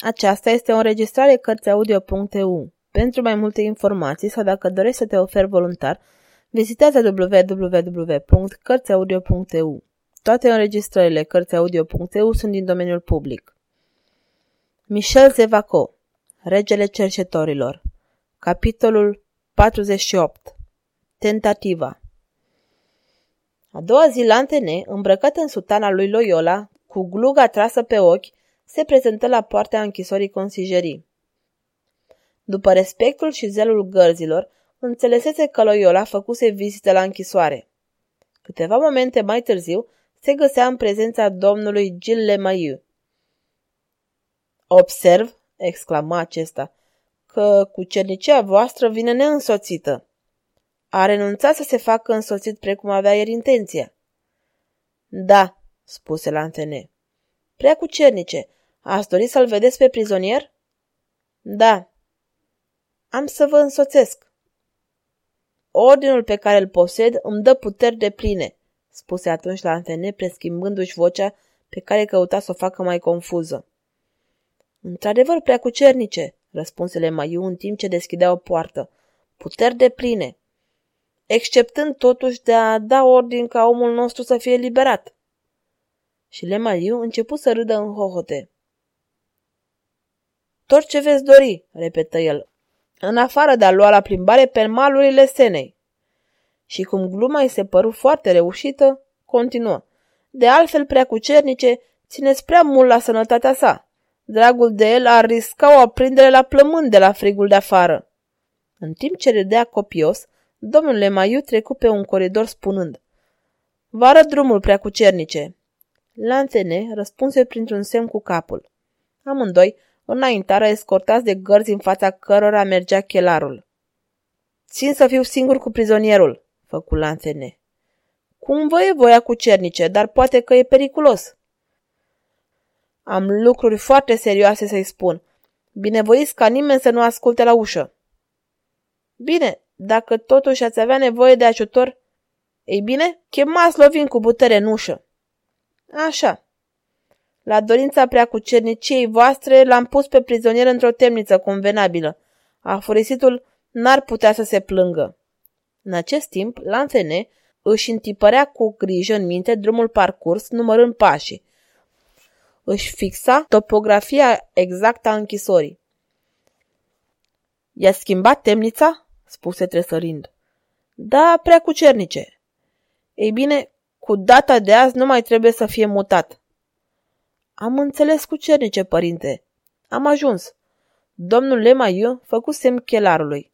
Aceasta este o înregistrare Cărțiaudio.eu. Pentru mai multe informații sau dacă dorești să te oferi voluntar, vizitează www.cărțiaudio.eu. Toate înregistrările Cărțiaudio.eu sunt din domeniul public. Michel Zevaco Regele cercetorilor Capitolul 48 Tentativa A doua zi, Lantene, îmbrăcat în sutana lui Loyola, cu gluga trasă pe ochi, se prezentă la poarta închisorii consigerii. După respectul și zelul gărzilor, înțelesese că Loyola făcuse vizită la închisoare. Câteva momente mai târziu, se găsea în prezența domnului Gilles Lemaiu. Observ, exclama acesta, că cu cernicia voastră vine neînsoțită. A renunțat să se facă însoțit precum avea ieri intenția. Da, spuse Lantene. Prea cu cernice, ați dori să-l vedeți pe prizonier? Da. Am să vă însoțesc. Ordinul pe care îl posed îmi dă puteri de pline, spuse atunci la antene, preschimbându-și vocea pe care căuta să o facă mai confuză. Într-adevăr, prea cucernice, răspunsele Maiu în timp ce deschidea o poartă. Puteri de pline. Exceptând totuși de a da ordin ca omul nostru să fie liberat. Și Lemaliu început să râdă în hohote. Tot ce veți dori, repetă el, în afară de a lua la plimbare pe malurile senei. Și cum gluma îi se păru foarte reușită, continuă. De altfel, prea cucernice, țineți prea mult la sănătatea sa. Dragul de el ar risca o aprindere la plământ de la frigul de afară. În timp ce râdea copios, domnul Lemaiu trecu pe un coridor spunând Vă arăt drumul prea cucernice. Lanțene răspunse printr-un semn cu capul. Amândoi înaintară escortați de gărzi în fața cărora mergea chelarul. Țin să fiu singur cu prizonierul, făcu Lanțene. Cum vă e voia cu cernice, dar poate că e periculos. Am lucruri foarte serioase să-i spun. Binevoiți ca nimeni să nu asculte la ușă. Bine, dacă totuși ați avea nevoie de ajutor, ei bine, chemați lovin cu putere în ușă. Așa. La dorința prea cu cerniciei voastre l-am pus pe prizonier într-o temniță convenabilă. Afurisitul n-ar putea să se plângă. În acest timp, Lanțene își întipărea cu grijă în minte drumul parcurs, numărând pașii. Își fixa topografia exactă a închisorii. I-a schimbat temnița? spuse tresărind. Da, prea cucernice. Ei bine, cu data de azi nu mai trebuie să fie mutat. Am înțeles cu cernice, părinte. Am ajuns. Domnul Lemaiu făcu semn chelarului.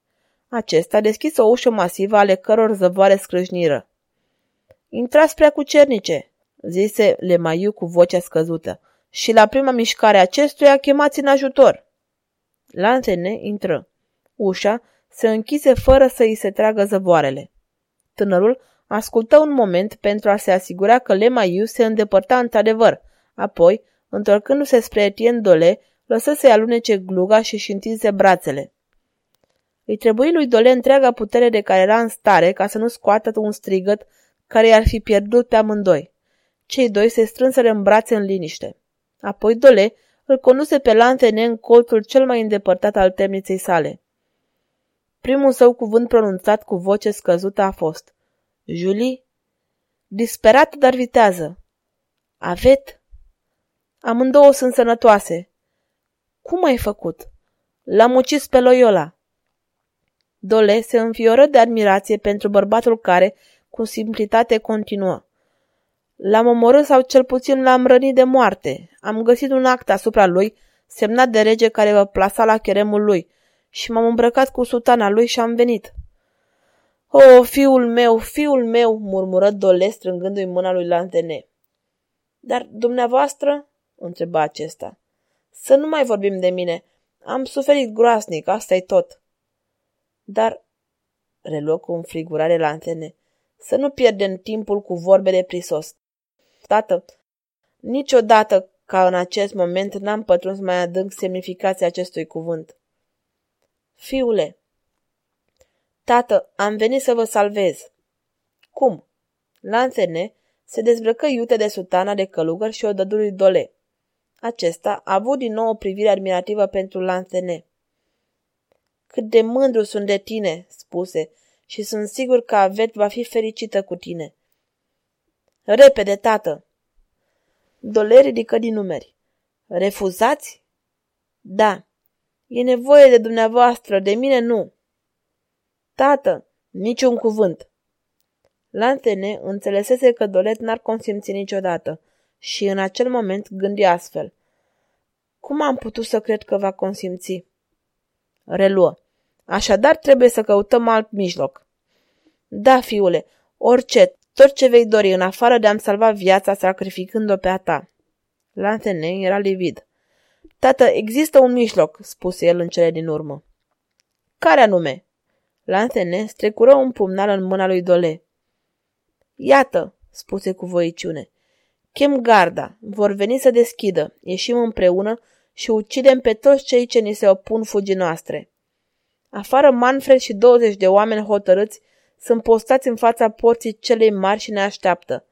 Acesta deschis o ușă masivă ale căror zăvoare scrâșniră. Intrați prea cu cernice, zise Lemaiu cu vocea scăzută, și la prima mișcare acestuia chemați în ajutor. La antene intră. Ușa se închise fără să îi se tragă zăvoarele. Tânărul ascultă un moment pentru a se asigura că Lemaiu se îndepărta într-adevăr, apoi Întorcându-se spre Etienne Dole, lăsă să-i alunece gluga și își întinse brațele. Îi trebuie lui Dole întreaga putere de care era în stare ca să nu scoată un strigăt care i-ar fi pierdut pe amândoi. Cei doi se strânseră în brațe în liniște. Apoi Dole îl conduse pe Lantene în colțul cel mai îndepărtat al temniței sale. Primul său cuvânt pronunțat cu voce scăzută a fost Julie? Disperat, dar vitează. Avet? Amândouă sunt sănătoase. Cum ai făcut? L-am ucis pe Loyola. Dole se înfioră de admirație pentru bărbatul care, cu simplitate, continuă. L-am omorât sau cel puțin l-am rănit de moarte. Am găsit un act asupra lui, semnat de rege care vă plasa la cheremul lui, și m-am îmbrăcat cu sutana lui și am venit. O, fiul meu, fiul meu, murmură Dole strângându-i mâna lui Lantene. Dar dumneavoastră, întreba acesta. Să nu mai vorbim de mine. Am suferit groasnic, asta e tot. Dar, reluă cu înfrigurare la antene, să nu pierdem timpul cu vorbele prisos. Tată, niciodată ca în acest moment n-am pătruns mai adânc semnificația acestui cuvânt. Fiule, tată, am venit să vă salvez. Cum? La antene se dezbrăcă iute de sutana de călugăr și o dădu lui Dole. Acesta a avut din nou o privire admirativă pentru Lantene. Cât de mândru sunt de tine, spuse, și sunt sigur că Avet va fi fericită cu tine. Repede, tată! Dole ridică din numeri. Refuzați? Da. E nevoie de dumneavoastră, de mine nu. Tată, niciun cuvânt. Lantene înțelesese că Dolet n-ar consimți niciodată și în acel moment gândi astfel. Cum am putut să cred că va consimți? Reluă. Așadar trebuie să căutăm alt mijloc. Da, fiule, orice, tot ce vei dori în afară de a-mi salva viața sacrificând-o pe a ta. Lantene era livid. Tată, există un mijloc, spuse el în cele din urmă. Care anume? Lantene strecură un pumnal în mâna lui Dole. Iată, spuse cu voiciune. Chem garda, vor veni să deschidă, ieșim împreună și ucidem pe toți cei ce ni se opun fugii noastre. Afară Manfred și 20 de oameni hotărâți sunt postați în fața porții celei mari și ne așteaptă.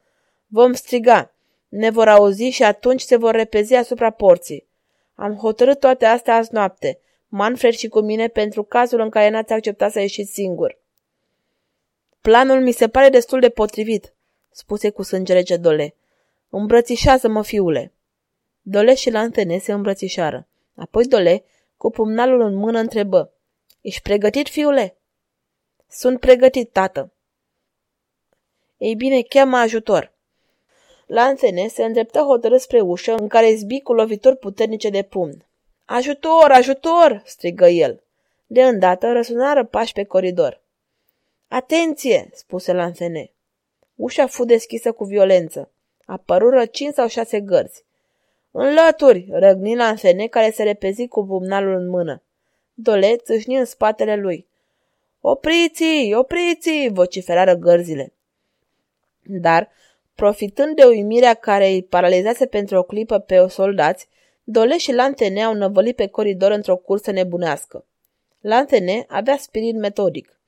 Vom striga, ne vor auzi și atunci se vor repezi asupra porții. Am hotărât toate astea azi noapte, Manfred și cu mine, pentru cazul în care n-ați acceptat să ieșiți singur. Planul mi se pare destul de potrivit, spuse cu sângele Dole. Îmbrățișează-mă, fiule. Dole și Lantene se îmbrățișară. Apoi Dole, cu pumnalul în mână, întrebă. Ești pregătit, fiule? Sunt pregătit, tată. Ei bine, cheamă ajutor. Lantene se îndreptă hotărât spre ușă, în care izbi cu lovituri puternice de pumn. Ajutor, ajutor!" strigă el. De îndată răsunară pași pe coridor. Atenție!" spuse Lansene. Ușa fu deschisă cu violență. Apărură cinci sau șase gărzi. Înlături!" răgni Lansene, care se repezi cu pumnalul în mână. Dole țâșni în spatele lui. Opriți! Opriți! vociferară gărzile. Dar, profitând de uimirea care îi paralizase pentru o clipă pe soldați, Dole și Lantene au năvălit pe coridor într-o cursă nebunească. Lantene avea spirit metodic.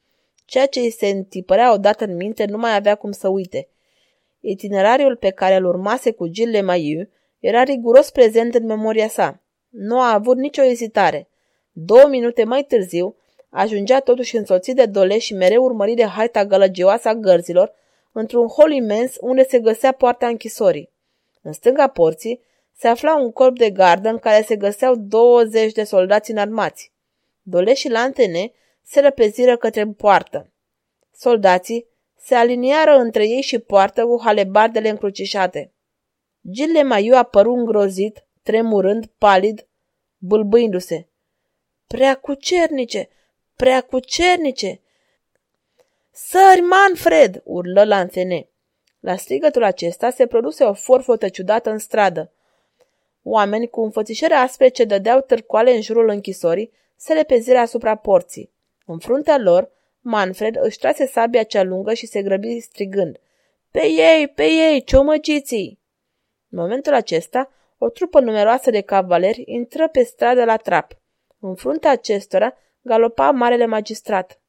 Ceea ce îi se întipărea odată în minte nu mai avea cum să uite. Itinerariul pe care îl urmase cu Gilles Maiu era riguros prezent în memoria sa. Nu a avut nicio ezitare. Două minute mai târziu, ajungea totuși însoțit de Dole și mereu urmărit de haita gălăgioasă a gărzilor, într-un hol imens unde se găsea poarta închisorii. În stânga porții se afla un corp de gardă în care se găseau 20 de soldați înarmați. Dole și Lantene se răpeziră către poartă. Soldații se aliniară între ei și poartă cu halebardele încrucișate. Gille Maiu apăru îngrozit, tremurând, palid, bâlbâindu-se. Prea cucernice! Prea cucernice! Sări, Manfred! urlă Lantene. La strigătul acesta se produse o forfotă ciudată în stradă. Oameni cu înfățișări aspre ce dădeau târcoale în jurul închisorii se repeziră asupra porții. În fruntea lor, Manfred își trase sabia cea lungă și se grăbi strigând. Pe ei, pe ei, ciomăgiții! În momentul acesta, o trupă numeroasă de cavaleri intră pe stradă la trap. În fruntea acestora galopa marele magistrat.